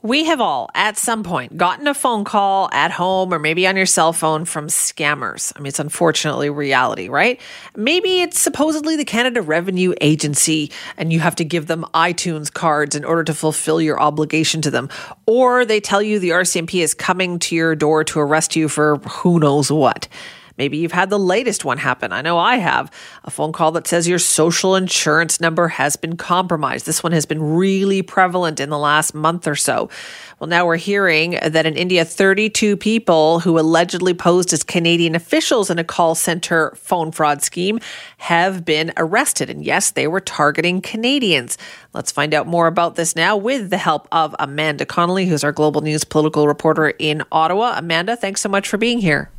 We have all, at some point, gotten a phone call at home or maybe on your cell phone from scammers. I mean, it's unfortunately reality, right? Maybe it's supposedly the Canada Revenue Agency and you have to give them iTunes cards in order to fulfill your obligation to them. Or they tell you the RCMP is coming to your door to arrest you for who knows what. Maybe you've had the latest one happen. I know I have. A phone call that says your social insurance number has been compromised. This one has been really prevalent in the last month or so. Well, now we're hearing that in India, 32 people who allegedly posed as Canadian officials in a call center phone fraud scheme have been arrested. And yes, they were targeting Canadians. Let's find out more about this now with the help of Amanda Connolly, who's our global news political reporter in Ottawa. Amanda, thanks so much for being here.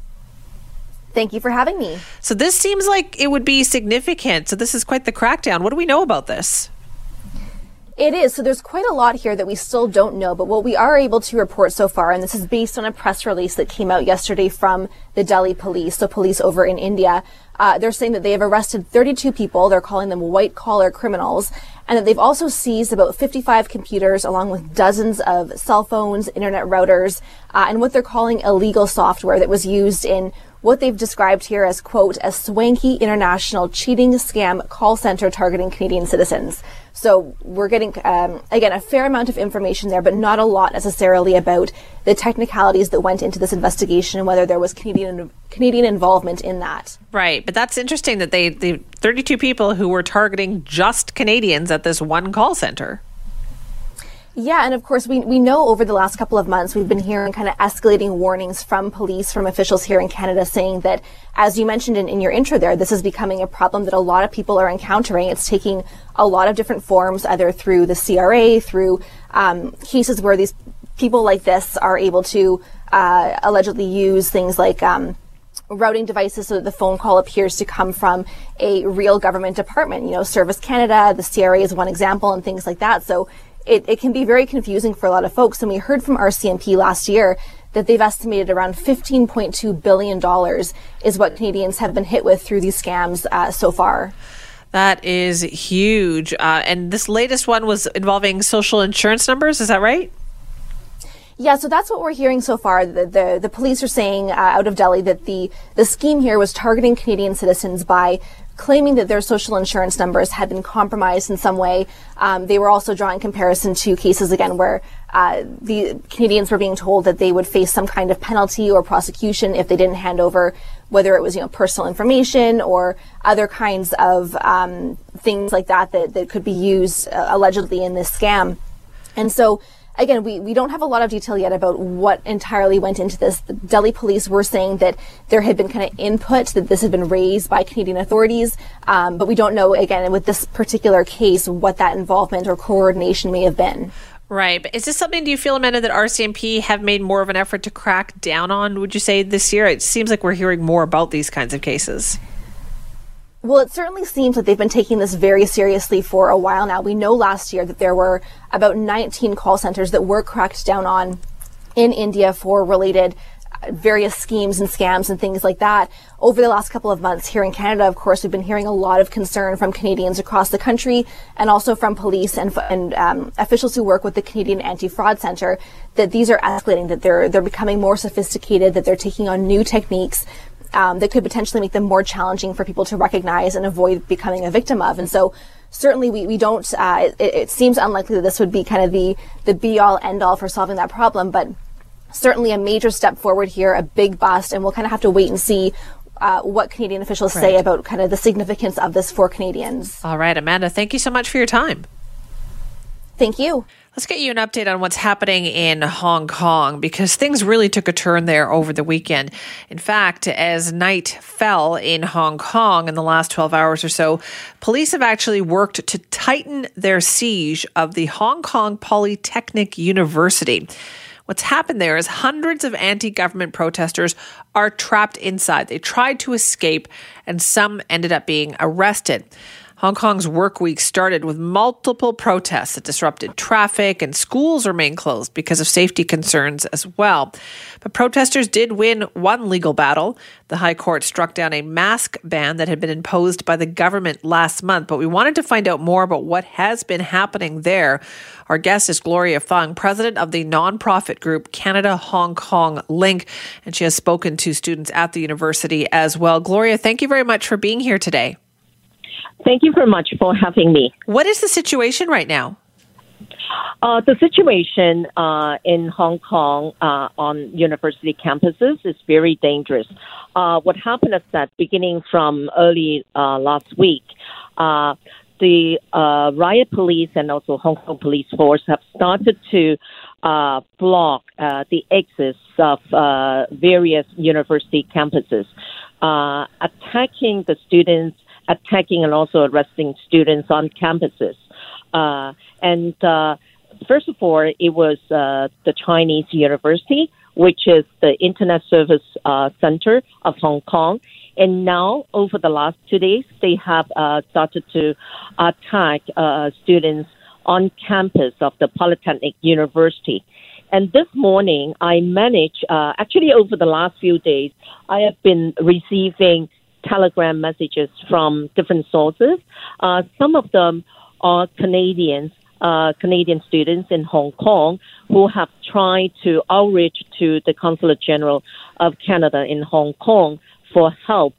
Thank you for having me. So, this seems like it would be significant. So, this is quite the crackdown. What do we know about this? It is. So there's quite a lot here that we still don't know, but what we are able to report so far, and this is based on a press release that came out yesterday from the Delhi police, so police over in India, uh, they're saying that they have arrested 32 people. They're calling them white collar criminals, and that they've also seized about 55 computers along with dozens of cell phones, internet routers, uh, and what they're calling illegal software that was used in what they've described here as, quote, a swanky international cheating scam call center targeting Canadian citizens. So we're getting, um, again, a fair amount of information there, but not a lot necessarily about the technicalities that went into this investigation and whether there was Canadian Canadian involvement in that. Right, but that's interesting that they the 32 people who were targeting just Canadians at this one call center. Yeah, and of course, we, we know over the last couple of months, we've been hearing kind of escalating warnings from police, from officials here in Canada saying that, as you mentioned in, in your intro there, this is becoming a problem that a lot of people are encountering. It's taking a lot of different forms, either through the CRA, through um, cases where these people like this are able to uh, allegedly use things like um, routing devices so that the phone call appears to come from a real government department. You know, Service Canada, the CRA is one example, and things like that. So it, it can be very confusing for a lot of folks. And we heard from RCMP last year that they've estimated around $15.2 billion is what Canadians have been hit with through these scams uh, so far. That is huge. Uh, and this latest one was involving social insurance numbers. Is that right? Yeah, so that's what we're hearing so far. The the, the police are saying uh, out of Delhi that the the scheme here was targeting Canadian citizens by claiming that their social insurance numbers had been compromised in some way. Um, they were also drawing comparison to cases again where uh, the Canadians were being told that they would face some kind of penalty or prosecution if they didn't hand over whether it was you know personal information or other kinds of um, things like that, that that could be used uh, allegedly in this scam. And so again, we, we don't have a lot of detail yet about what entirely went into this. The Delhi police were saying that there had been kind of input that this had been raised by Canadian authorities, um, but we don't know, again, with this particular case, what that involvement or coordination may have been. Right. But is this something, do you feel, Amanda, that RCMP have made more of an effort to crack down on, would you say, this year? It seems like we're hearing more about these kinds of cases. Well, it certainly seems that they've been taking this very seriously for a while now. We know last year that there were about 19 call centers that were cracked down on in India for related uh, various schemes and scams and things like that. Over the last couple of months here in Canada, of course, we've been hearing a lot of concern from Canadians across the country and also from police and, and um, officials who work with the Canadian Anti-Fraud Center that these are escalating, that they're, they're becoming more sophisticated, that they're taking on new techniques um, that could potentially make them more challenging for people to recognize and avoid becoming a victim of. And so certainly we, we don't, uh, it, it, seems unlikely that this would be kind of the, the be all end all for solving that problem, but certainly a major step forward here, a big bust, and we'll kind of have to wait and see uh, what Canadian officials right. say about kind of the significance of this for Canadians. All right, Amanda, thank you so much for your time. Thank you. Let's get you an update on what's happening in Hong Kong because things really took a turn there over the weekend. In fact, as night fell in Hong Kong in the last 12 hours or so, police have actually worked to tighten their siege of the Hong Kong Polytechnic University. What's happened there is hundreds of anti government protesters are trapped inside. They tried to escape, and some ended up being arrested. Hong Kong's work week started with multiple protests that disrupted traffic, and schools remain closed because of safety concerns as well. But protesters did win one legal battle. The High Court struck down a mask ban that had been imposed by the government last month. But we wanted to find out more about what has been happening there. Our guest is Gloria Fung, president of the nonprofit group Canada Hong Kong Link, and she has spoken to students at the university as well. Gloria, thank you very much for being here today. Thank you very much for having me. What is the situation right now? Uh, the situation uh, in Hong Kong uh, on university campuses is very dangerous. Uh, what happened is that beginning from early uh, last week, uh, the riot police and also Hong Kong police force have started to block the exits of various university campuses, attacking the students, attacking and also arresting students on campuses. Uh, and uh, first of all, it was uh, the Chinese University, which is the Internet Service uh, Center of Hong Kong. And now, over the last two days, they have uh, started to attack uh, students on campus of the Polytechnic University. And this morning, I managed, actually, over the last few days, I have been receiving telegram messages from different sources. some of them are Canadians, uh, Canadian students in Hong Kong who have tried to outreach to the Consulate General of Canada in Hong Kong for help,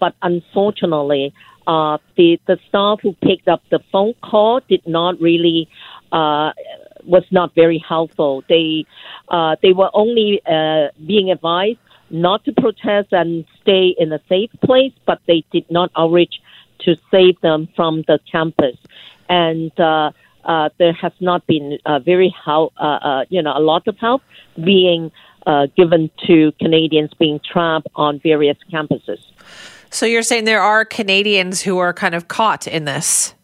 but unfortunately, uh, the the staff who picked up the phone call did not really uh, was not very helpful. They uh, they were only uh, being advised not to protest and stay in a safe place, but they did not outreach to save them from the campus and uh, uh, there has not been uh, very help, uh, uh, you know, a lot of help being uh, given to Canadians being trapped on various campuses. So you're saying there are Canadians who are kind of caught in this?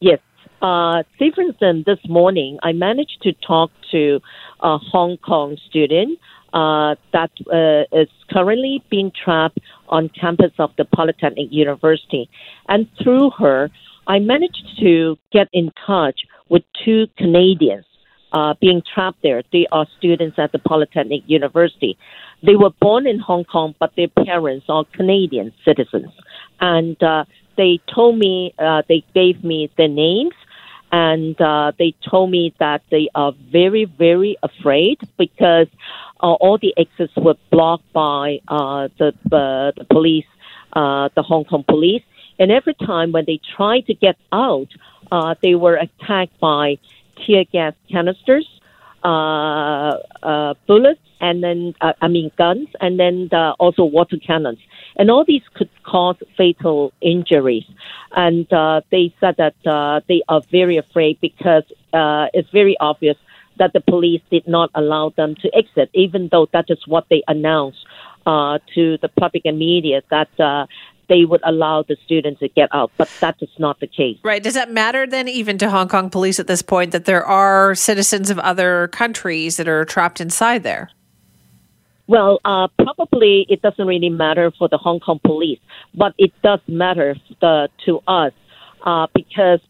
Yes. Uh, say, for instance, this morning I managed to talk to a Hong Kong student uh, that uh, is currently being trapped on campus of the Polytechnic University. And through her, I managed to get in touch with two Canadians uh, being trapped there. They are students at the Polytechnic University. They were born in Hong Kong, but their parents are Canadian citizens. And uh, they told me, uh, they gave me their names, and uh, they told me that they are very, very afraid because all the exits were blocked by uh, the, uh, the police, uh, the Hong Kong police. And every time when they tried to get out, uh, they were attacked by tear gas canisters, uh, uh, bullets, and then, uh, I mean, guns, and then uh, also water cannons. And all these could cause fatal injuries. And uh, they said that uh, they are very afraid because uh, it's very obvious that the police did not allow them to exit, even though that is what they announced uh, to the public and media that uh, they would allow the students to get out, but that is not the case. Right. Does that matter then, even to Hong Kong police at this point, that there are citizens of other countries that are trapped inside there? Well, uh, probably it doesn't really matter for the Hong Kong police, but it does matter the, to us uh, because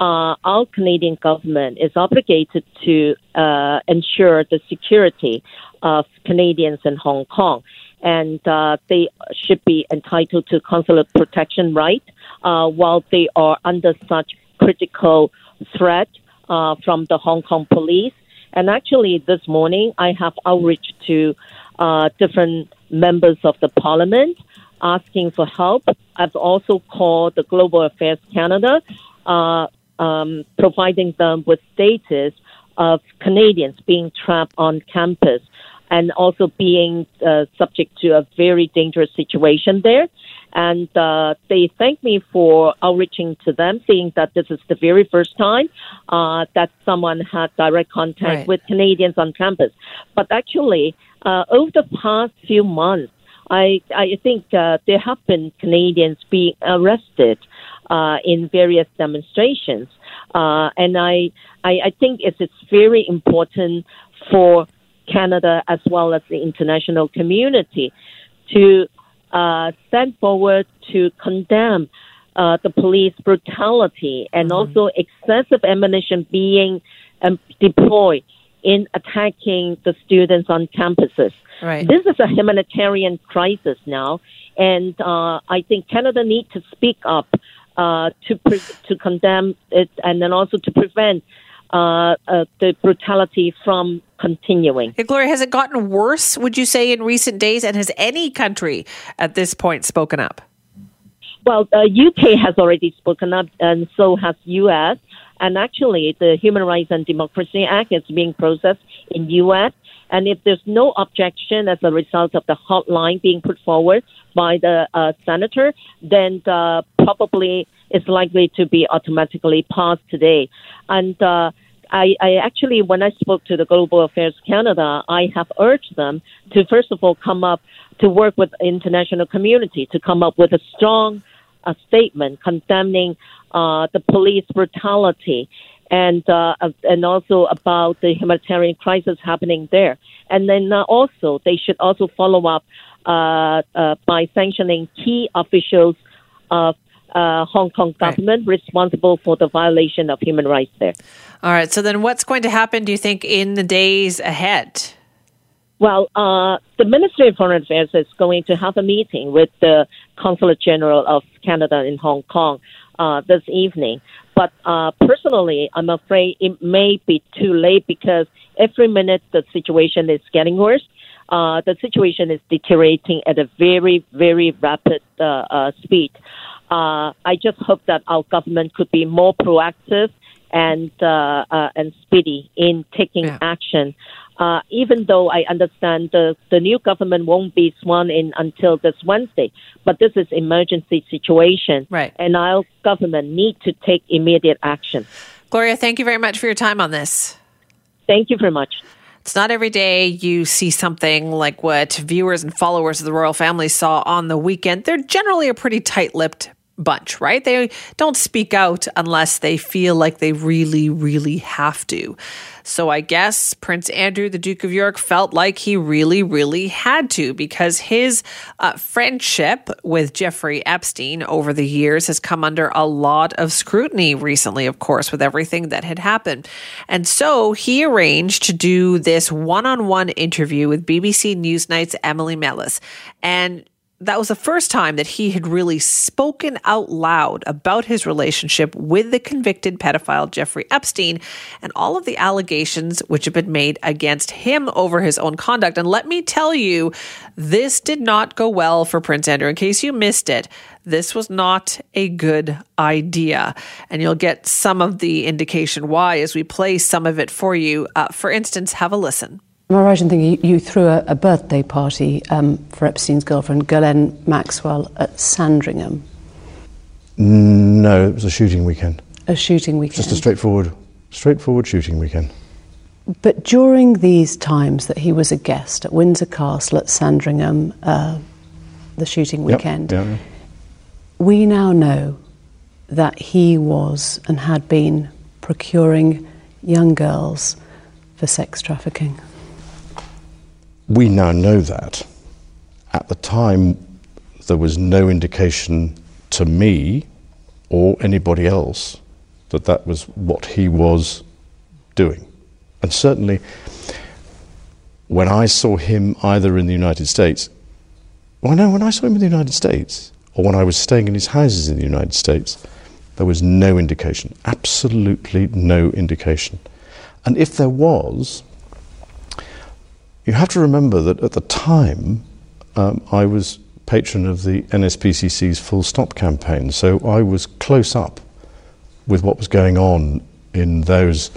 uh, our Canadian government is obligated to uh, ensure the security of Canadians in Hong Kong and uh, they should be entitled to consular protection right uh, while they are under such critical threat uh, from the Hong Kong police. And actually, this morning I have outreach to uh, different members of the parliament asking for help. I've also called the Global Affairs Canada, uh, um, providing them with status of Canadians being trapped on campus and also being uh, subject to a very dangerous situation there. And uh, they thank me for outreaching to them, seeing that this is the very first time uh, that someone had direct contact right. with Canadians on campus. But actually, uh, over the past few months, I, I think uh, there have been Canadians being arrested uh, in various demonstrations. and I, I, I think it's, it's very important for Canada as well as the international community to uh, stand forward to condemn uh, the police brutality and Mm-hmm. also excessive ammunition being um, deployed in attacking the students on campuses. Right. This is a humanitarian crisis now, and uh, I think Canada needs to speak up uh, to pre- to condemn it, and then also to prevent uh, uh, the brutality from continuing. Hey, Gloria, has it gotten worse, would you say, in recent days? And has any country at this point spoken up? Well, uh, UK has already spoken up, and so has US. And actually, the Human Rights and Democracy Act is being processed in US. And if there's no objection as a result of the hotline being put forward by the uh, senator, then uh, probably it's likely to be automatically passed today. And uh, I, I actually, when I spoke to the Global Affairs Canada, I have urged them to first of all come up to work with international community to come up with a strong uh, statement condemning uh, the police brutality and uh, and also about the humanitarian crisis happening there. And then uh, also they should also follow up uh, uh, by sanctioning key officials of uh, Hong Kong Right. government responsible for the violation of human rights there. All right. So then what's going to happen, do you think, in the days ahead? Well, uh, the Ministry of Foreign Affairs is going to have a meeting with the Consulate General of Canada in Hong Kong uh, this evening. But uh, personally, I'm afraid it may be too late because every minute the situation is getting worse. Uh, the situation is deteriorating at a very, very rapid uh, uh, speed. Uh, I just hope that our government could be more proactive and uh, uh, and speedy in taking Yeah. action. Uh, even though I understand the, the new government won't be sworn in until this Wednesday, but this is emergency situation, Right. and our government need to take immediate action. Gloria, thank you very much for your time on this. Thank you very much. It's not every day you see something like what viewers and followers of the royal family saw on the weekend. They're generally a pretty tight lipped bunch, right? They don't speak out unless they feel like they really, really have to. So I guess Prince Andrew, the Duke of York, felt like he really, really had to because his uh, friendship with Jeffrey Epstein over the years has come under a lot of scrutiny recently, of course, with everything that had happened. And so he arranged to do this one on one interview with BBC Newsnight's Emily Maitlis. And that was the first time that he had really spoken out loud about his relationship with the convicted pedophile Jeffrey Epstein and all of the allegations which have been made against him over his own conduct. And let me tell you, this did not go well for Prince Andrew. In case you missed it, this was not a good idea. And you'll get some of the indication why as we play some of it for you. Uh, for instance, have a listen. Am I right in thinking you, you threw a, a birthday party um, for Epstein's girlfriend, Ghislaine Maxwell, at Sandringham? No, it was a shooting weekend. A shooting weekend. Just a straightforward, straightforward shooting weekend. But during these times that he was a guest at Windsor Castle at Sandringham, uh, the shooting Yep, weekend, yeah, yeah. we now know that he was and had been procuring young girls for sex trafficking. We now know that. At the time, there was no indication to me or anybody else that that was what he was doing. And certainly, when I saw him either in the United States, well, no, when I saw him in the United States, or when I was staying in his houses in the United States, there was no indication, absolutely no indication. And if there was, you have to remember that at the time, um, I was patron of the NSPCC's Full Stop campaign, so I was close up with what was going on in those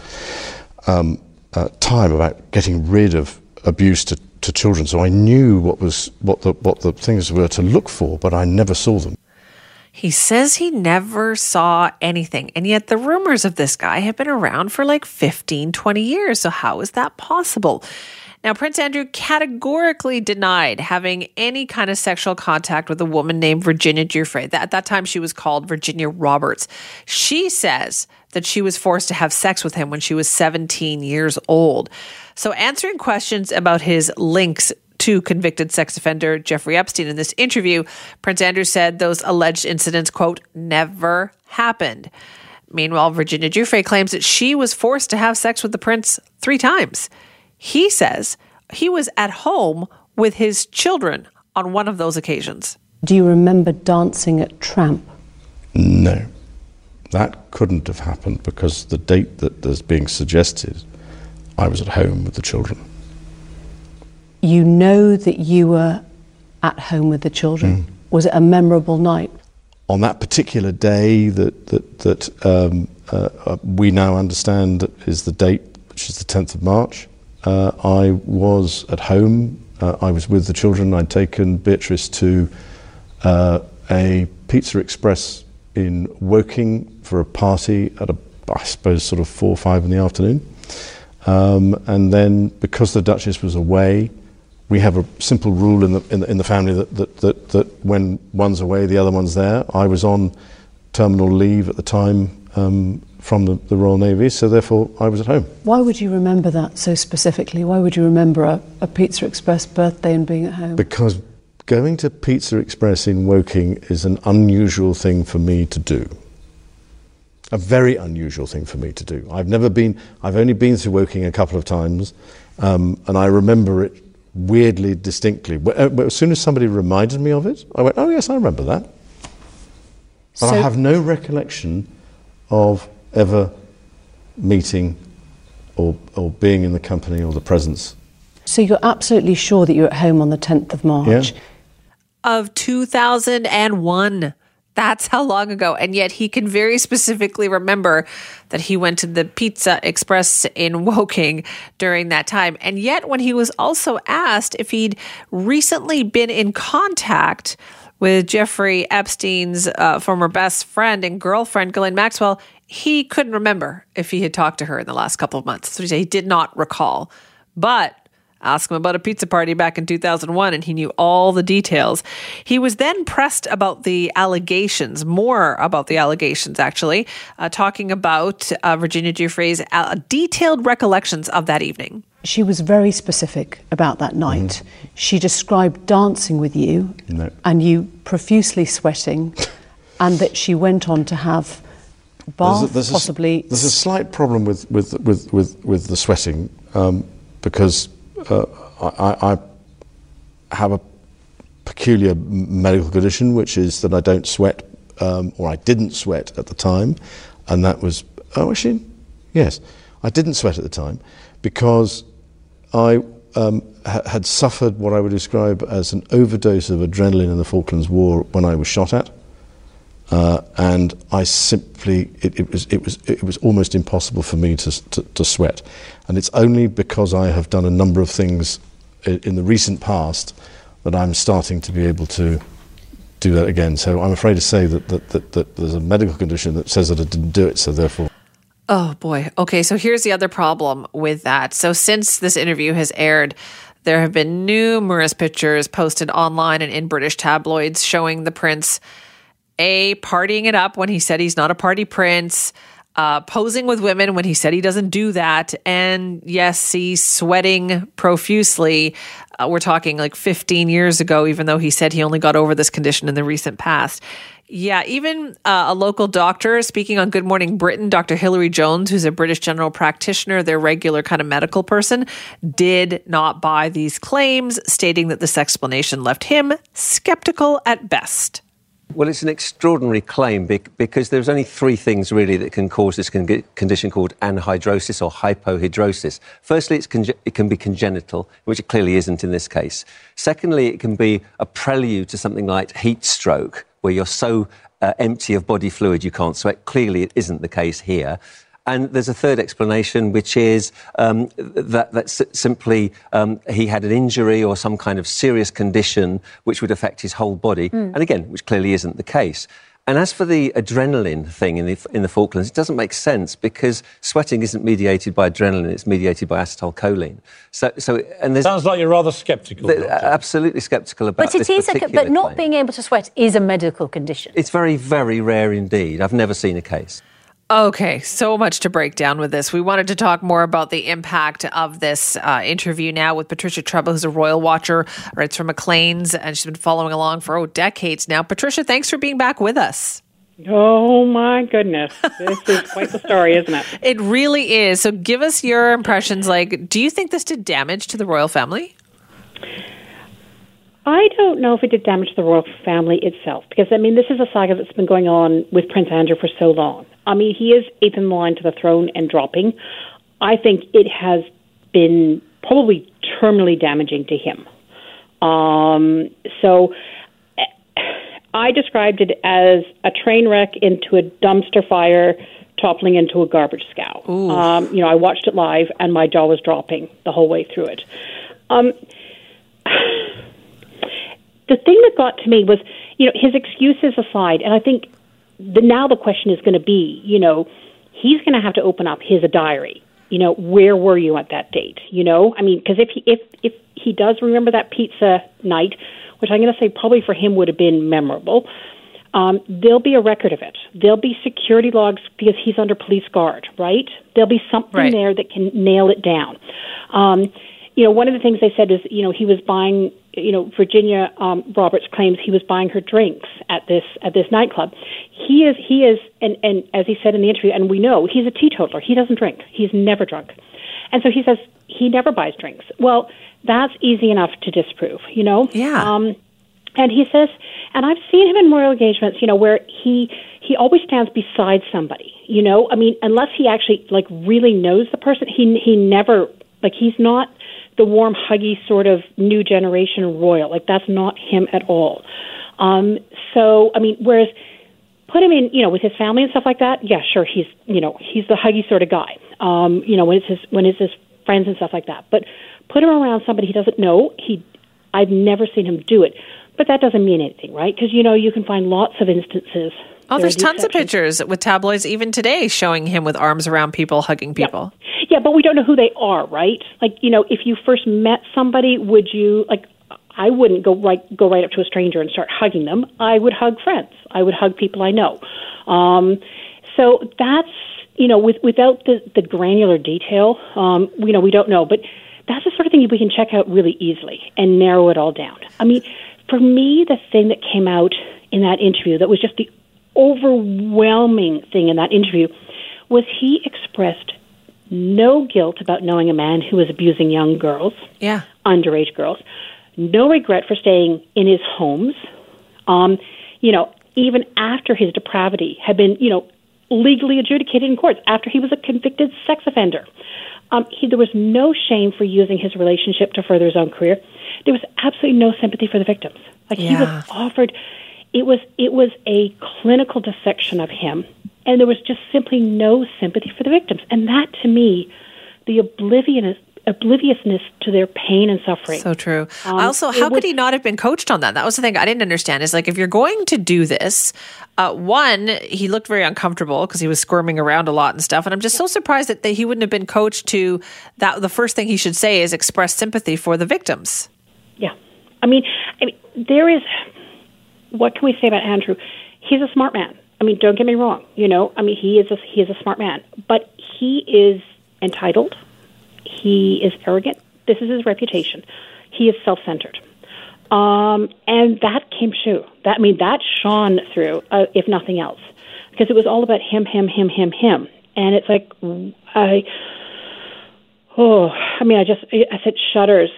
um, uh, time about getting rid of abuse to, to children. So I knew what was what the what the things were to look for, but I never saw them. He says he never saw anything. And yet the rumors of this guy have been around for like 15, 20 years. So how is that possible? Now, Prince Andrew categorically denied having any kind of sexual contact with a woman named Virginia Giuffre. At that time, she was called Virginia Roberts. She says that she was forced to have sex with him when she was 17 years old. So, answering questions about his links to convicted sex offender Jeffrey Epstein. In this interview, Prince Andrew said those alleged incidents, quote, never happened. Meanwhile, Virginia Giuffre claims that she was forced to have sex with the prince three times. He says he was at home with his children on one of those occasions. Do you remember dancing at Tramp? No. That couldn't have happened because the date that is being suggested, I was at home with the children. You know that you were at home with the children. Mm. Was it a memorable night? On that particular day that, that, that um, uh, uh we now understand is the date, which is the 10th of March, uh, I was at home. Uh, I was with the children. I'd taken Beatrice to uh, a Pizza Express in Woking for a party at a, I suppose, sort of four or five in the afternoon. Um, and then, because the Duchess was away, we have a simple rule in the, in the, in the family that, that, that, that when one's away, the other one's there. I was on terminal leave at the time um, from the, the, Royal Navy, so therefore I was at home. Why would you remember that so specifically? Why would you remember a, a Pizza Express birthday and being at home? Because going to Pizza Express in Woking is an unusual thing for me to do. A very unusual thing for me to do. I've never been, I've only been to Woking a couple of times, um, and I remember it weirdly distinctly. Uh, as soon as somebody reminded me of it, I went, oh, yes, I remember that. But so I have no recollection of ever meeting or, or being in the company or the presence. So you're absolutely sure that you're at home on the 10th of March? Yeah. Of 2001. That's how long ago. And yet he can very specifically remember that he went to the Pizza Express in Woking during that time. And yet, when he was also asked if he'd recently been in contact with Jeffrey Epstein's uh, former best friend and girlfriend, Ghislaine Maxwell, he couldn't remember if he had talked to her in the last couple of months. So he said he did not recall. But Ask him about a pizza party back in 2001, and he knew all the details. He was then pressed about the allegations, more about the allegations, actually, uh, talking about uh, Virginia Giuffre's uh, detailed recollections of that evening. She was very specific about that night. Mm. She described dancing with you no. and you profusely sweating, and that she went on to have bath, there's a, there's possibly. A, there's a slight problem with, with, with, with, with the sweating um, because uh, I, I, have a peculiar medical condition, which is that I don't sweat, um, or I didn't sweat at the time, and that was oh actually, yes, I didn't sweat at the time because I um, ha- had suffered what I would describe as an overdose of adrenaline in the Falklands War when I was shot at. Uh, and I simply, it, it, was, it, was, it was almost impossible for me to, to, to, sweat. And it's only because I have done a number of things in, in the recent past that I'm starting to be able to do that again. So I'm afraid to say that, that, that, that there's a medical condition that says that I didn't do it, so therefore. Oh boy. Okay, so here's the other problem with that. So since this interview has aired, there have been numerous pictures posted online and in British tabloids showing the prince a, partying it up when he said he's not a party prince, uh, posing with women when he said he doesn't do that, and yes, he's sweating profusely. Uh, we're talking like 15 years ago, even though he said he only got over this condition in the recent past. Yeah, even uh, a local doctor speaking on Good Morning Britain, Dr. Hilary Jones, who's a British general practitioner, their regular kind of medical person, did not buy these claims, stating that this explanation left him skeptical at best. Well, it's an extraordinary claim because there's only three things really that can cause this condition called anhidrosis or hypohidrosis. Firstly, it can be congenital, which it clearly isn't in this case. Secondly, it can be a prelude to something like heat stroke, where you're so uh, empty of body fluid you can't sweat. Clearly, it isn't the case here. And there's a third explanation, which is um, that, that simply um, he had an injury or some kind of serious condition which would affect his whole body. Mm. And again, which clearly isn't the case. And as for the adrenaline thing in the, in the Falklands, it doesn't make sense because sweating isn't mediated by adrenaline; it's mediated by acetylcholine. So, so and there's sounds like you're rather sceptical. absolutely sceptical about but it this. A, but not claim. being able to sweat is a medical condition. It's very, very rare indeed. I've never seen a case. Okay, so much to break down with this. We wanted to talk more about the impact of this uh, interview now with Patricia Treble, who's a royal watcher, writes for Maclean's, and she's been following along for oh decades now. Patricia, thanks for being back with us. Oh my goodness. This is quite the story, isn't it? It really is. So give us your impressions. Like, do you think this did damage to the royal family? I don't know if it did damage to the royal family itself, because I mean, this is a saga that's been going on with Prince Andrew for so long. I mean, he is eighth in line to the throne and dropping. I think it has been probably terminally damaging to him. Um, so I described it as a train wreck into a dumpster fire toppling into a garbage scow. Um, you know, I watched it live and my jaw was dropping the whole way through it. Um, the thing that got to me was, you know, his excuses aside, and I think the now the question is going to be, you know, he's going to have to open up his diary. You know, where were you at that date? You know, I mean, because if he if if he does remember that pizza night, which I'm going to say probably for him would have been memorable. Um, there'll be a record of it. There'll be security logs because he's under police guard, right? There'll be something Right. there that can nail it down. Um, you know, one of the things they said is, you know, he was buying, you know, Virginia um, Roberts claims he was buying her drinks at this at this nightclub. He is he is, and and as he said in the interview, and we know he's a teetotaler. He doesn't drink. He's never drunk, and so he says he never buys drinks. Well, that's easy enough to disprove, you know. Yeah. Um, and he says, and I've seen him in royal engagements, you know, where he he always stands beside somebody. You know, I mean, unless he actually like really knows the person, he he never like he's not the warm, huggy sort of new generation royal. Like that's not him at all. Um, so I mean, whereas put him in, you know, with his family and stuff like that. Yeah, sure, he's you know he's the huggy sort of guy. Um, you know, when it's his when it's his friends and stuff like that. But put him around somebody he doesn't know. He, I've never seen him do it. But that doesn't mean anything, right? Because you know you can find lots of instances. Oh, there's tons of pictures with tabloids even today showing him with arms around people, hugging people. Yeah, but we don't know who they are, right? Like, you know, if you first met somebody, would you like? I wouldn't go right go right up to a stranger and start hugging them. I would hug friends. I would hug people I know. Um, so that's you know, with, without the the granular detail, um, you know, we don't know. But that's the sort of thing we can check out really easily and narrow it all down. I mean, for me, the thing that came out in that interview that was just the overwhelming thing in that interview was he expressed no guilt about knowing a man who was abusing young girls, Yeah. underage girls, no regret for staying in his homes. Um, you know, even after his depravity had been, you know, legally adjudicated in courts, after he was a convicted sex offender. Um, he, there was no shame for using his relationship to further his own career. There was absolutely no sympathy for the victims. Like he was offered, it was it was a clinical dissection of him, and there was just simply no sympathy for the victims. And that, to me, the oblivious obliviousness to their pain and suffering. So true. Um, also, how was- could he not have been coached on that? That was the thing I didn't understand. Is like if you're going to do this, uh, one, he looked very uncomfortable because he was squirming around a lot and stuff. And I'm just so surprised that, that he wouldn't have been coached to that. The first thing he should say is express sympathy for the victims. Yeah, I mean, I mean, there is. What can we say about Andrew? He's a smart man. I mean, don't get me wrong. You know, I mean, he is a, he is a smart man, but he is entitled. He is arrogant. This is his reputation. He is self-centered, um, and that came true. That I mean, that shone through, uh, if nothing else, because it was all about him, him, him, him, him, and it's like I. Oh, I mean, I just I said shudders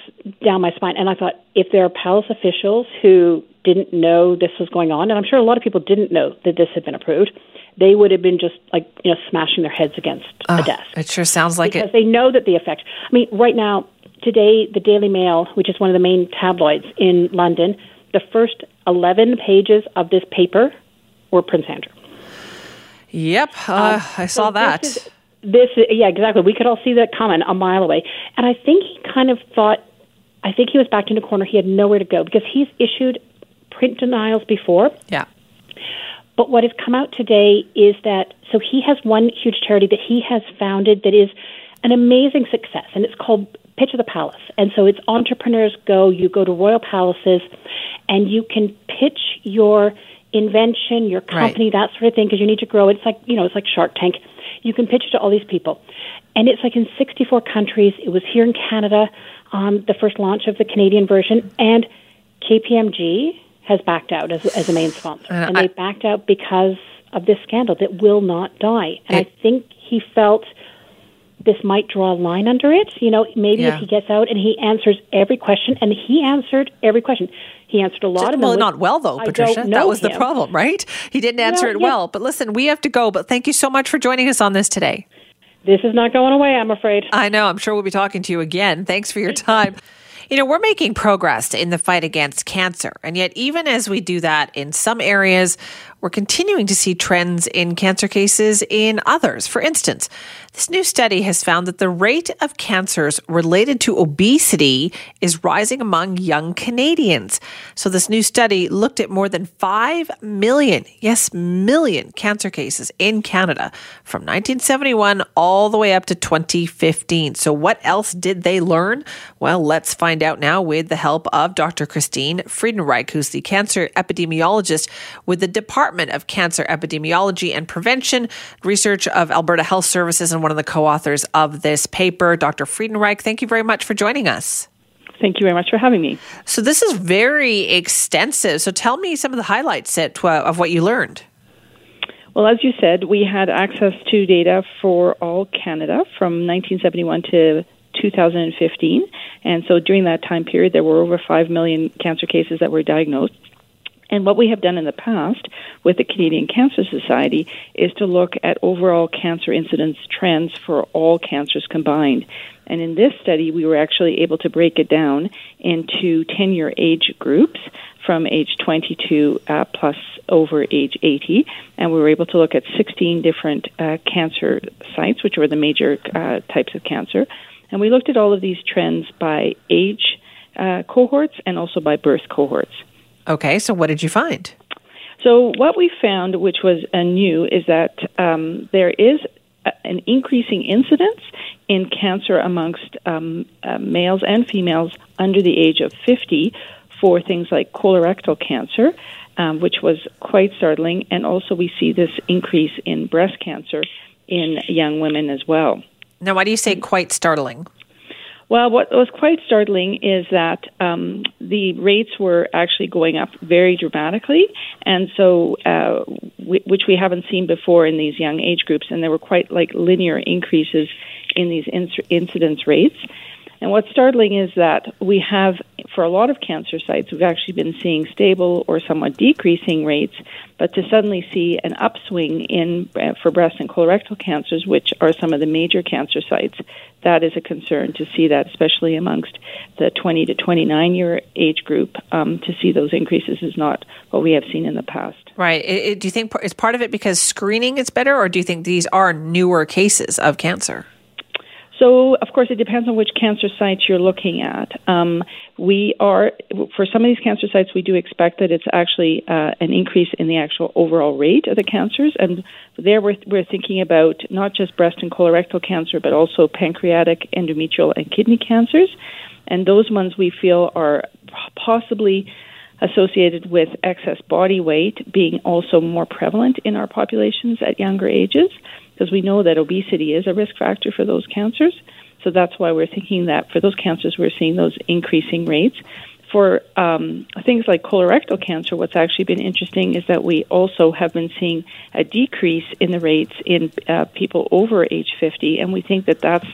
down my spine, and I thought if there are palace officials who didn't know this was going on, and I'm sure a lot of people didn't know that this had been approved, they would have been just like you know smashing their heads against a desk It sure sounds like because it. Because they know that the effect. I mean, right now, today, the Daily Mail, which is one of the main tabloids in London, the first 11 pages of this paper were Prince Andrew. Yep, uh, I saw Um, So that. This, is, this yeah, exactly. We could all see that coming a mile away. And I think he kind of thought, I think he was backed in a corner. He had nowhere to go because he's issued print denials before. yeah. But what has come out today is that so he has one huge charity that he has founded that is an amazing success, and it's called Pitch of the Palace. And so it's entrepreneurs go. You go to royal palaces, and you can pitch your invention, your company, that sort of thing, because you need to grow. It's like, you know, it's like Shark Tank. You can pitch it to all these people. And it's like in 64 countries. It was here in Canada, um, the first launch of the Canadian version. And KPMG has backed out as, as a main sponsor. Uh, and I- they backed out because of this scandal that will not die. And It- I think he felt this might draw a line under it. You know, maybe Yeah. if he gets out and he answers every question, and he answered every question. He answered a lot of them. well, not well though, Patricia. That was the problem, right? He didn't answer it yeah. well. But listen, we have to go. But thank you so much for joining us on this today. This is not going away, I'm afraid. I know. I'm sure we'll be talking to you again. Thanks for your time. You know, we're making progress in the fight against cancer. And yet, even as we do that in some areas, we're continuing to see trends in cancer cases in others. For instance, this new study has found that the rate of cancers related to obesity is rising among young Canadians. So, this new study looked at more than 5 million, yes, million cancer cases in Canada from 1971 all the way up to 2015. So, what else did they learn? Well, let's find out now with the help of Dr. Christine Friedenreich, who's the cancer epidemiologist with the Department of Cancer Epidemiology and Prevention Research of Alberta Health Services and one of the co authors of this paper. Dr. Friedenreich, thank you very much for joining us. Thank you very much for having me. So, this is very extensive. So, tell me some of the highlights uh, of what you learned. Well, as you said, we had access to data for all Canada from 1971 to 2015. And so during that time period, there were over 5 million cancer cases that were diagnosed. And what we have done in the past with the Canadian Cancer Society is to look at overall cancer incidence trends for all cancers combined. And in this study, we were actually able to break it down into 10 year age groups from age 22 uh, plus over age 80. And we were able to look at 16 different uh, cancer sites, which were the major uh, types of cancer. And we looked at all of these trends by age uh, cohorts and also by birth cohorts. Okay, so what did you find? So, what we found, which was uh, new, is that um, there is a, an increasing incidence in cancer amongst um, uh, males and females under the age of 50 for things like colorectal cancer, um, which was quite startling. And also, we see this increase in breast cancer in young women as well. Now, why do you say quite startling? Well, what was quite startling is that um, the rates were actually going up very dramatically, and so uh, w- which we haven't seen before in these young age groups, and there were quite like linear increases in these inc- incidence rates. And what's startling is that we have, for a lot of cancer sites, we've actually been seeing stable or somewhat decreasing rates, but to suddenly see an upswing in uh, for breast and colorectal cancers, which are some of the major cancer sites, that is a concern to see that, especially amongst the 20 to 29 year age group. Um, to see those increases is not what we have seen in the past. Right. It, it- do you think is part of it because screening is better, or do you think these are newer cases of cancer? So, of course, it depends on which cancer sites you're looking at. Um, we are, for some of these cancer sites, we do expect that it's actually uh, an increase in the actual overall rate of the cancers. And there we're, we're thinking about not just breast and colorectal cancer, but also pancreatic, endometrial, and kidney cancers. And those ones we feel are possibly associated with excess body weight being also more prevalent in our populations at younger ages because we know that obesity is a risk factor for those cancers. So that's why we're thinking that for those cancers, we're seeing those increasing rates. For um, things like colorectal cancer, what's actually been interesting is that we also have been seeing a decrease in the rates in uh, people over age 50, and we think that that's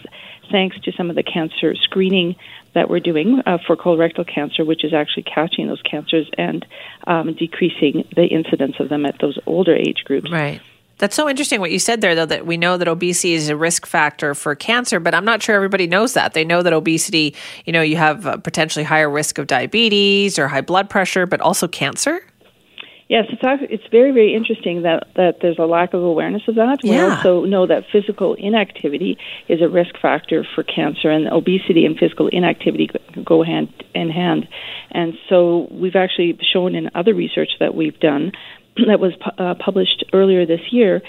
thanks to some of the cancer screening that we're doing uh, for colorectal cancer, which is actually catching those cancers and um, decreasing the incidence of them at those older age groups. Right. That's so interesting what you said there, though, that we know that obesity is a risk factor for cancer, but I'm not sure everybody knows that. They know that obesity, you know, you have a potentially higher risk of diabetes or high blood pressure, but also cancer. Yes, it's it's very very interesting that that there's a lack of awareness of that. We Yeah. also know that physical inactivity is a risk factor for cancer, and obesity and physical inactivity go hand in hand. And so we've actually shown in other research that we've done that was uh, published earlier this year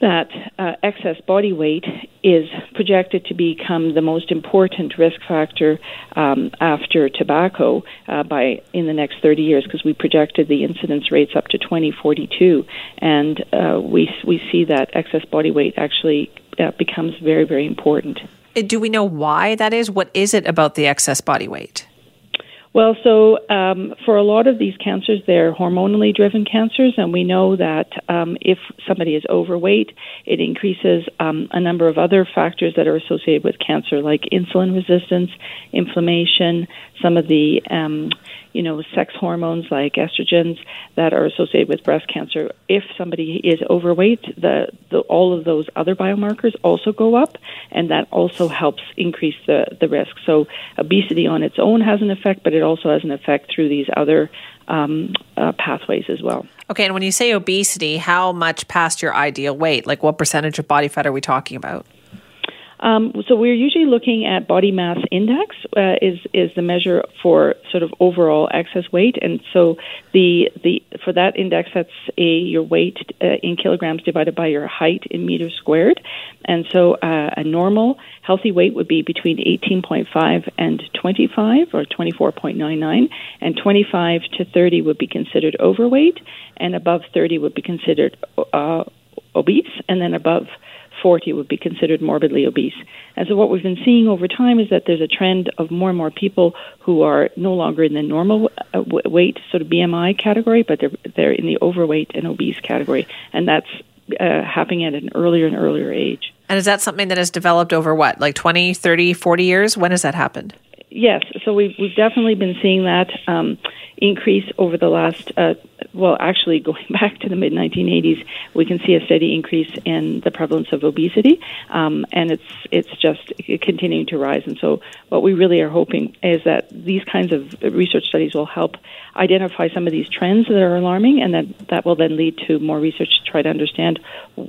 that uh, excess body weight is projected to become the most important risk factor um, after tobacco uh, by in the next 30 years because we projected the incidence rates up to 2042 and uh, we we see that excess body weight actually uh, becomes very very important. Do we know why that is? What is it about the excess body weight? Well, so um, for a lot of these cancers, they're hormonally driven cancers, and we know that um, if somebody is overweight, it increases um, a number of other factors that are associated with cancer, like insulin resistance, inflammation, some of the um, you know, sex hormones like estrogens that are associated with breast cancer. If somebody is overweight, the, the all of those other biomarkers also go up, and that also helps increase the, the risk. So obesity on its own has an effect, but it also has an effect through these other um, uh, pathways as well. Okay, and when you say obesity, how much past your ideal weight? Like what percentage of body fat are we talking about? Um, so we're usually looking at body mass index uh, is is the measure for sort of overall excess weight, and so the the for that index that's a your weight uh, in kilograms divided by your height in meters squared, and so uh, a normal healthy weight would be between 18.5 and 25 or 24.99, and 25 to 30 would be considered overweight, and above 30 would be considered uh, obese, and then above 40 would be considered morbidly obese. And so what we've been seeing over time is that there's a trend of more and more people who are no longer in the normal uh, weight sort of BMI category, but they're they're in the overweight and obese category, and that's uh, happening at an earlier and earlier age. And is that something that has developed over what, like 20, 30, 40 years? When has that happened? Yes, so we've we've definitely been seeing that um, increase over the last uh, well, actually, going back to the mid 1980s, we can see a steady increase in the prevalence of obesity, um, and it's it's just continuing to rise. And so, what we really are hoping is that these kinds of research studies will help identify some of these trends that are alarming, and that that will then lead to more research to try to understand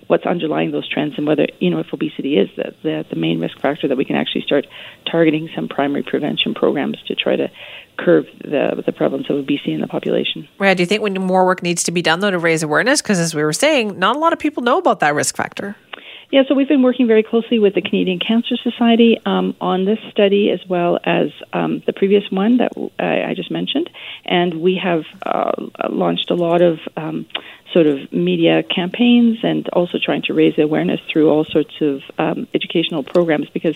what's underlying those trends and whether you know if obesity is the the, the main risk factor that we can actually start targeting some primary prevention programs to try to curb the the prevalence of obesity in the population. Right. Do you think when more work needs to be done though to raise awareness? Because as we were saying, not a lot of people know about that risk factor. Yeah, so we've been working very closely with the Canadian Cancer Society um, on this study as well as um, the previous one that I, I just mentioned, and we have uh, launched a lot of um, sort of media campaigns and also trying to raise awareness through all sorts of um, educational programs because,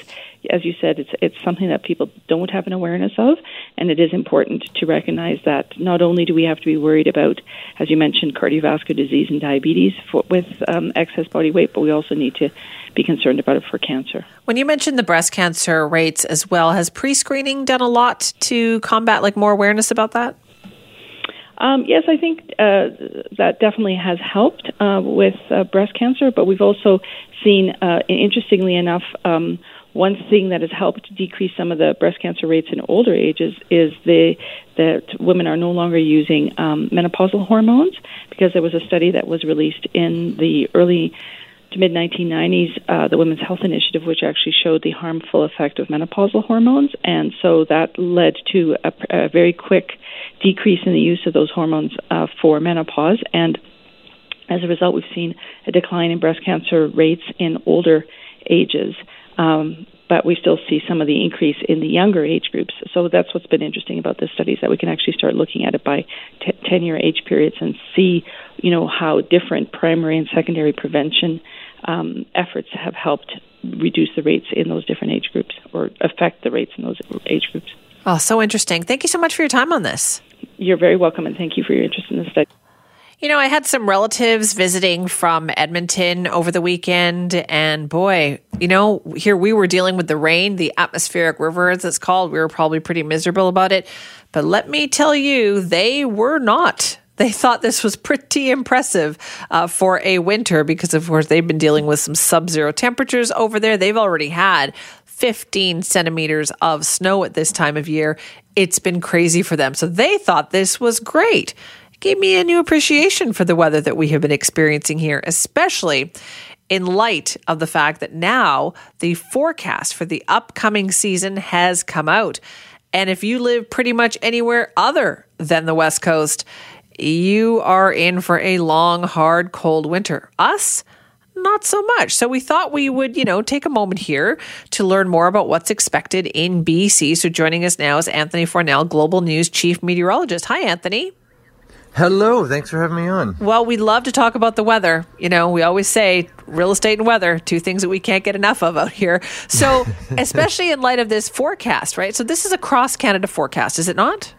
as you said, it's it's something that people don't have an awareness of, and it is important to recognize that not only do we have to be worried about, as you mentioned, cardiovascular disease and diabetes for, with um, excess body weight, but we also need to be concerned about it for cancer. When you mentioned the breast cancer rates as well, has pre-screening done a lot to combat like more awareness about that? Um, yes, I think uh, that definitely has helped uh, with uh, breast cancer, but we've also seen, uh, interestingly enough, um, one thing that has helped decrease some of the breast cancer rates in older ages is the that women are no longer using um, menopausal hormones because there was a study that was released in the early to mid 1990s, uh, the Women's Health Initiative, which actually showed the harmful effect of menopausal hormones, and so that led to a, a very quick decrease in the use of those hormones uh, for menopause, and as a result, we've seen a decline in breast cancer rates in older ages. Um, but we still see some of the increase in the younger age groups. So that's what's been interesting about this study is that we can actually start looking at it by t- 10 year age periods and see, you know, how different primary and secondary prevention um, efforts have helped reduce the rates in those different age groups or affect the rates in those age groups. Oh, so interesting. Thank you so much for your time on this. You're very welcome, and thank you for your interest in the study. You know, I had some relatives visiting from Edmonton over the weekend, and boy, you know, here we were dealing with the rain, the atmospheric river, as it's called. We were probably pretty miserable about it. But let me tell you, they were not. They thought this was pretty impressive uh, for a winter because, of course, they've been dealing with some sub zero temperatures over there. They've already had 15 centimeters of snow at this time of year. It's been crazy for them. So they thought this was great gave me a new appreciation for the weather that we have been experiencing here, especially in light of the fact that now the forecast for the upcoming season has come out. And if you live pretty much anywhere other than the West Coast, you are in for a long, hard, cold winter. Us, not so much. So we thought we would, you know, take a moment here to learn more about what's expected in BC. So joining us now is Anthony Farnell, Global News Chief Meteorologist. Hi, Anthony. Hello, thanks for having me on. Well, we love to talk about the weather. You know, we always say real estate and weather, two things that we can't get enough of out here. So, especially in light of this forecast, right? So, this is a cross Canada forecast, is it not?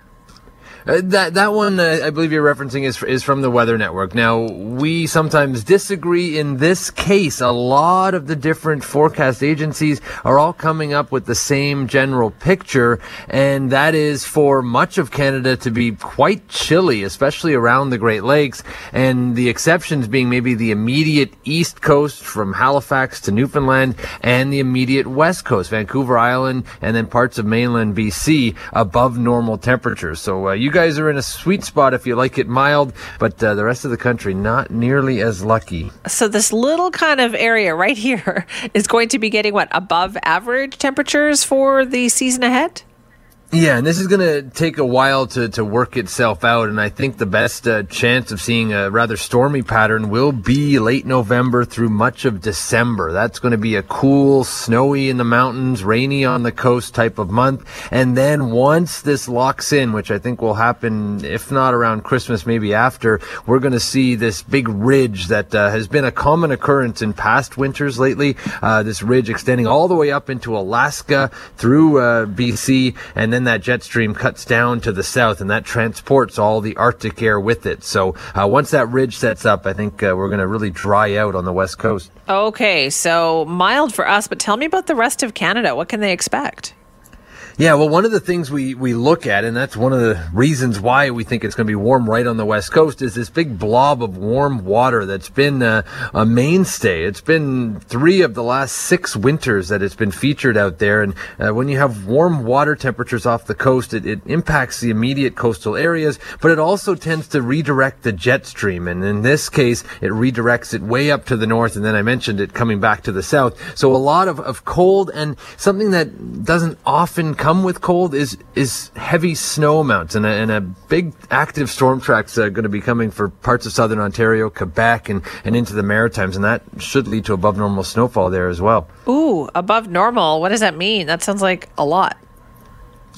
Uh, that that one uh, I believe you're referencing is is from the Weather Network. Now we sometimes disagree. In this case, a lot of the different forecast agencies are all coming up with the same general picture, and that is for much of Canada to be quite chilly, especially around the Great Lakes, and the exceptions being maybe the immediate east coast from Halifax to Newfoundland, and the immediate west coast, Vancouver Island, and then parts of mainland BC above normal temperatures. So uh, you guys are in a sweet spot if you like it mild, but uh, the rest of the country not nearly as lucky. So this little kind of area right here is going to be getting what above average temperatures for the season ahead. Yeah, and this is going to take a while to, to work itself out. And I think the best uh, chance of seeing a rather stormy pattern will be late November through much of December. That's going to be a cool, snowy in the mountains, rainy on the coast type of month. And then once this locks in, which I think will happen, if not around Christmas, maybe after, we're going to see this big ridge that uh, has been a common occurrence in past winters lately. Uh, this ridge extending all the way up into Alaska through uh, BC and then then that jet stream cuts down to the south and that transports all the Arctic air with it. So uh, once that ridge sets up, I think uh, we're going to really dry out on the west coast. Okay, so mild for us, but tell me about the rest of Canada. What can they expect? Yeah, well, one of the things we, we look at, and that's one of the reasons why we think it's going to be warm right on the west coast, is this big blob of warm water that's been uh, a mainstay. It's been three of the last six winters that it's been featured out there. And uh, when you have warm water temperatures off the coast, it, it impacts the immediate coastal areas, but it also tends to redirect the jet stream. And in this case, it redirects it way up to the north. And then I mentioned it coming back to the south. So a lot of, of cold and something that doesn't often come come with cold is is heavy snow amounts, and a, and a big active storm track's uh, going to be coming for parts of southern Ontario, Quebec, and, and into the Maritimes, and that should lead to above normal snowfall there as well. Ooh, above normal. What does that mean? That sounds like a lot.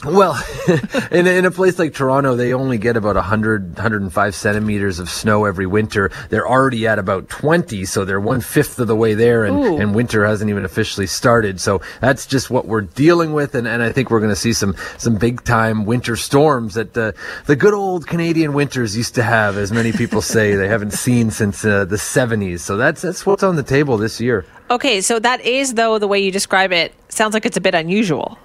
Well, in, a, in a place like Toronto, they only get about 100, 105 centimeters of snow every winter. They're already at about 20, so they're one fifth of the way there, and, and winter hasn't even officially started. So that's just what we're dealing with, and, and I think we're going to see some some big time winter storms that the the good old Canadian winters used to have, as many people say they haven't seen since uh, the 70s. So that's that's what's on the table this year. Okay, so that is though the way you describe it sounds like it's a bit unusual.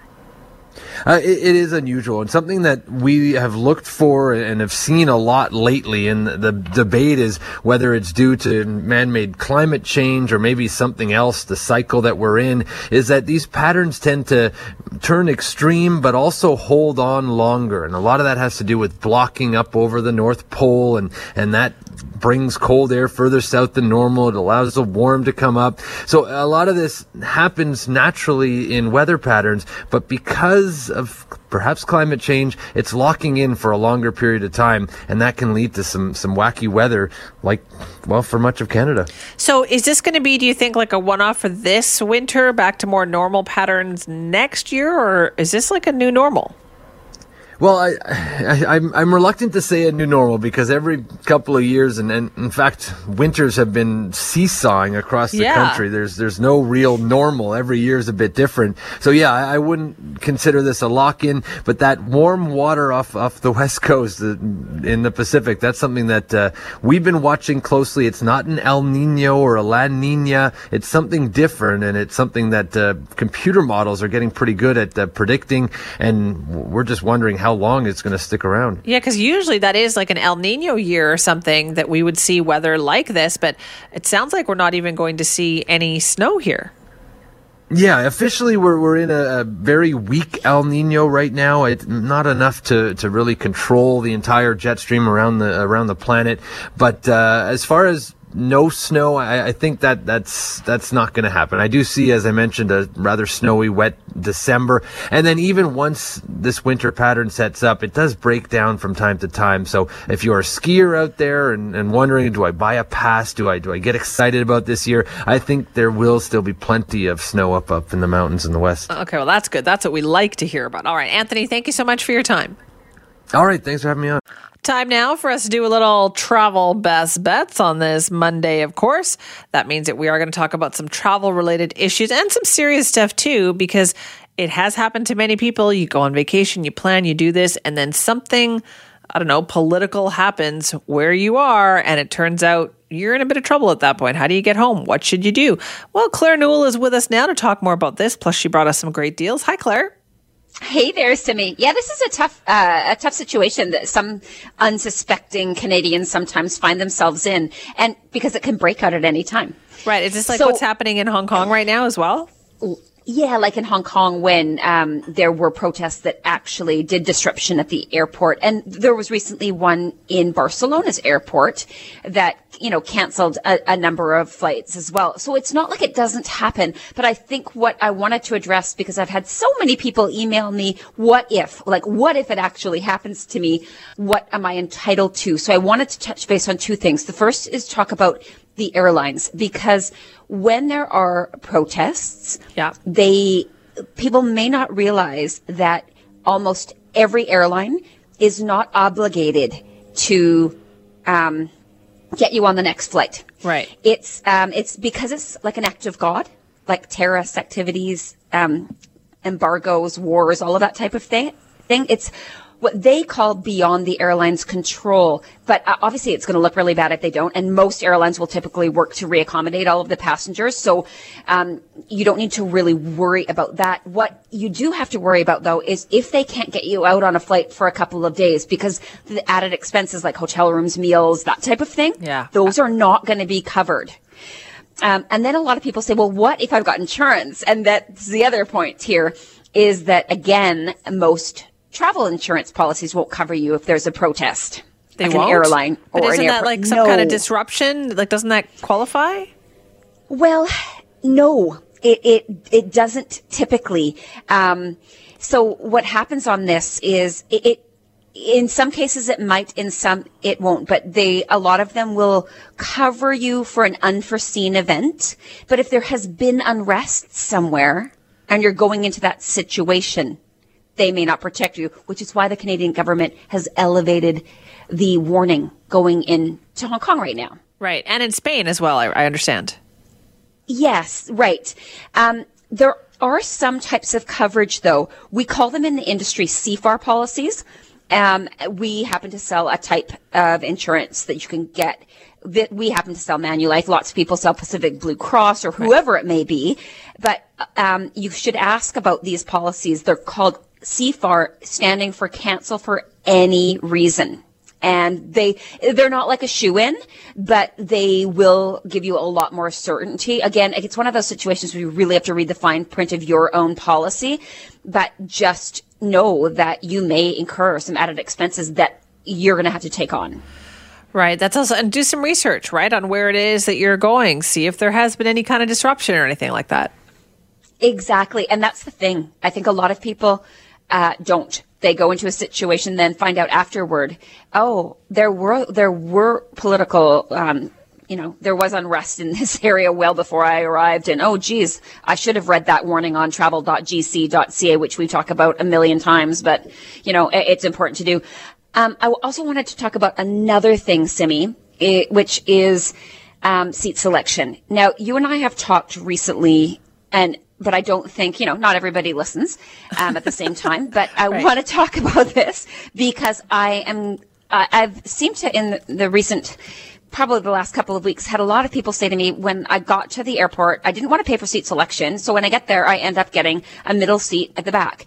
Uh, it, it is unusual and something that we have looked for and have seen a lot lately. And the debate is whether it's due to man-made climate change or maybe something else. The cycle that we're in is that these patterns tend to turn extreme, but also hold on longer. And a lot of that has to do with blocking up over the North Pole and, and that brings cold air further south than normal. It allows the warm to come up. So a lot of this happens naturally in weather patterns, but because of perhaps climate change, it's locking in for a longer period of time, and that can lead to some some wacky weather, like well, for much of Canada. So, is this going to be, do you think, like a one-off for this winter, back to more normal patterns next year, or is this like a new normal? Well, I, I, I'm, I'm reluctant to say a new normal because every couple of years, and, and in fact, winters have been seesawing across the Yeah. country. There's there's no real normal. Every year is a bit different. So yeah, I, I wouldn't consider this a lock in. But that warm water off off the west coast uh, in the Pacific, that's something that uh, we've been watching closely. It's not an El Nino or a La Nina. It's something different, and it's something that uh, computer models are getting pretty good at uh, predicting. And we're just wondering how long it's going to stick around. Yeah, because usually that is like an El Nino year or something that we would see weather like this, but it sounds like we're not even going to see any snow here. Yeah, officially we're we're in a, a very weak El Nino right now. It's not enough to, to really control the entire jet stream around the around the planet. But uh, as far as no snow. I, I think that that's that's not going to happen. I do see, as I mentioned, a rather snowy, wet December, and then even once this winter pattern sets up, it does break down from time to time. So if you're a skier out there and, and wondering, do I buy a pass? Do I do I get excited about this year? I think there will still be plenty of snow up up in the mountains in the west. Okay, well that's good. That's what we like to hear about. All right, Anthony, thank you so much for your time. All right, thanks for having me on. Time now for us to do a little travel best bets on this Monday, of course. That means that we are going to talk about some travel related issues and some serious stuff too, because it has happened to many people. You go on vacation, you plan, you do this, and then something, I don't know, political happens where you are, and it turns out you're in a bit of trouble at that point. How do you get home? What should you do? Well, Claire Newell is with us now to talk more about this. Plus, she brought us some great deals. Hi, Claire. Hey there, Simi. Yeah, this is a tough, uh, a tough situation that some unsuspecting Canadians sometimes find themselves in, and because it can break out at any time. Right. Is this like So- what's happening in Hong Kong right now as well? Yeah, like in Hong Kong when um, there were protests that actually did disruption at the airport, and there was recently one in Barcelona's airport that you know canceled a, a number of flights as well. So it's not like it doesn't happen, but I think what I wanted to address because I've had so many people email me, what if, like what if it actually happens to me? What am I entitled to? So I wanted to touch base on two things. The first is talk about the airlines because when there are protests, yeah. they people may not realize that almost every airline is not obligated to um, get you on the next flight. Right. It's um, it's because it's like an act of God, like terrorist activities, um, embargoes, wars, all of that type of thing. Thing. It's what they call beyond the airline's control. But uh, obviously, it's going to look really bad if they don't. And most airlines will typically work to reaccommodate all of the passengers. So um, you don't need to really worry about that. What you do have to worry about, though, is if they can't get you out on a flight for a couple of days because the added expenses like hotel rooms, meals, that type of thing, Yeah. those are not going to be covered. Um, and then a lot of people say, well, what if I've got insurance? And that's the other point here is that again, most travel insurance policies won't cover you if there's a protest. They like won't? an airline But or isn't that airport. like some kind of disruption? Like, doesn't that qualify? Well, no, it it it doesn't typically. Um, so what happens on this is it, it in some cases it might in some it won't but they a lot of them will cover you for an unforeseen event but if there has been unrest somewhere and you're going into that situation they may not protect you which is why the Canadian government has elevated the warning going into Hong Kong right now Right. And in Spain as well, I, I understand. Yes, right. Um, there are some types of coverage, though. We call them in the industry CFAR policies. Um, we happen to sell a type of insurance that you can get. That we happen to sell Manulife. Lots of people sell Pacific Blue Cross or whoever it may be. But um, you should ask about these policies. They're called CFAR, standing for cancel for any reason and they they're not like a shoe in, but they will give you a lot more certainty. Again, it's one of those situations where you really have to read the fine print of your own policy, but just know that you may incur some added expenses that you're going to have to take on. Right. That's also, and do some research, right, on where it is that you're going. See if there has been any kind of disruption or anything like that. Exactly. And that's the thing. I think a lot of people uh, don't. They go into a situation, then find out afterward, oh, there were there were political, um, you know, there was unrest in this area well before I arrived, and oh, geez, I should have read that warning on travel.gc.ca, which we talk about a million times, but you know, it's important to do. Um, I also wanted to talk about another thing, Simi, i- which is um, seat selection. Now, you and I have talked recently, and but I don't think you know not everybody listens um, at the same time. But I Right. want to talk about this because I am uh, I've seemed to in the, the recent. Probably the last couple of weeks, had a lot of people say to me when I got to the airport, I didn't want to pay for seat selection. So when I get there, I end up getting a middle seat at the back.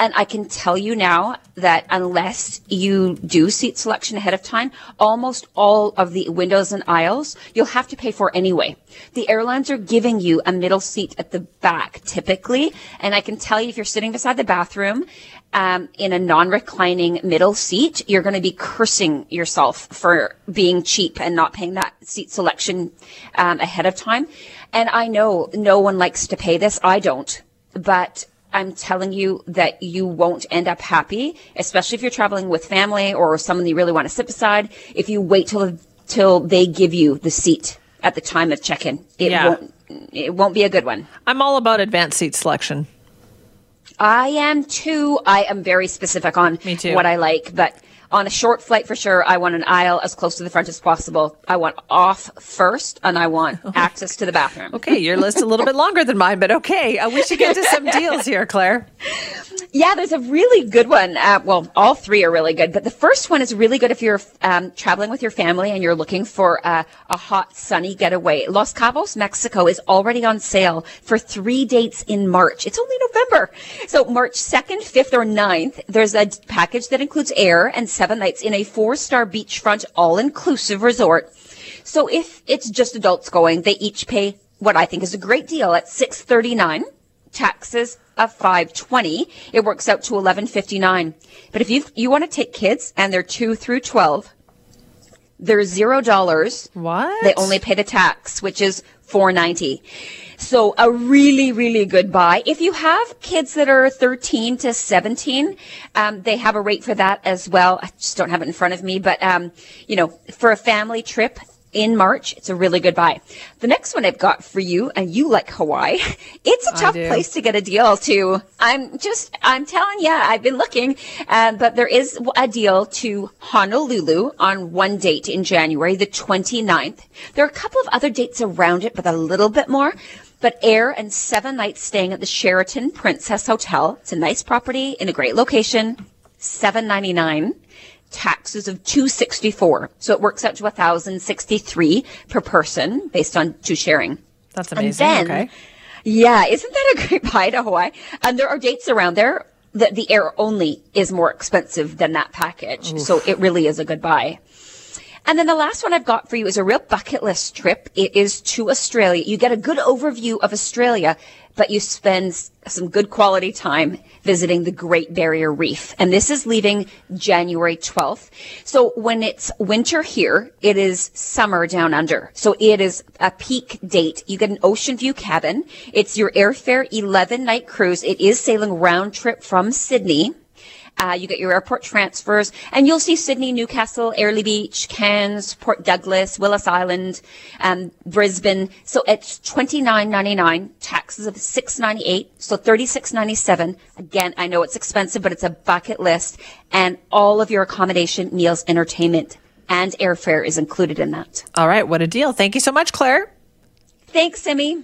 And I can tell you now that unless you do seat selection ahead of time, almost all of the windows and aisles you'll have to pay for anyway. The airlines are giving you a middle seat at the back typically. And I can tell you if you're sitting beside the bathroom um, in a non-reclining middle seat, you're going to be cursing yourself for being cheap and not paying that seat selection um, ahead of time. And I know no one likes to pay this. I don't, but I'm telling you that you won't end up happy, especially if you're traveling with family or someone you really want to sit beside. If you wait till till they give you the seat at the time of check-in, it Yeah. won't it won't be a good one. I'm all about advanced seat selection. I am too. I am very specific on Me too. what I like, but on a short flight for sure, I want an aisle as close to the front as possible. I want off first, and I want access to the bathroom. Okay, your list a little bit longer than mine, but okay. Uh, we should get to some deals here, Claire. Yeah, there's a really good one. Uh, well, all three are really good, but the first one is really good if you're um, traveling with your family and you're looking for uh, a hot, sunny getaway. Los Cabos, Mexico is already on sale for three dates in March. It's only November. So March 2nd, 5th, or 9th, there's a package that includes air and seven nights in a four-star beachfront all-inclusive resort. So if it's just adults going, they each pay what I think is a great deal at 639 taxes of 520 it works out to 1159 but if you you want to take kids and they're 2 through 12 they're zero dollars. What? They only pay the tax which is 490 so a really really good buy. If you have kids that are 13 to 17 um, they have a rate for that as well. I just don't have it in front of me but um, you know for a family trip in March. It's a really good buy. The next one I've got for you, and you like Hawaii. It's a tough place to get a deal to. I'm just, I'm telling you, I've been looking, uh, but there is a deal to Honolulu on one date in January, the 29th. There are a couple of other dates around it, but a little bit more. But air and seven nights staying at the Sheraton Princess Hotel. It's a nice property in a great location. 799 taxes of 264 so it works out to 1063 per person based on two sharing That's and amazing. then, okay. yeah, isn't that a great buy to Hawaii? And there are dates around there that the air only is more expensive than that package. So it really is a good buy. And then the last one I've got for you is a real bucket list trip. It is to Australia. You get a good overview of Australia, but you spend some good quality time visiting the Great Barrier Reef. And this is leaving January 12th. So when it's winter here, it is summer down under. So it is a peak date. You get an ocean view cabin. It's your airfare 11 night cruise. It is sailing round trip from Sydney. Uh, you get your airport transfers, and you'll see Sydney, Newcastle, Airlie Beach, Cairns, Port Douglas, Willis Island, um, Brisbane. So it's twenty nine ninety nine, taxes of six ninety eight, so thirty six ninety seven. Again, I know it's expensive, but it's a bucket list, and all of your accommodation, meals, entertainment, and airfare is included in that. All right, what a deal. Thank you so much, Claire. Thanks, Simi.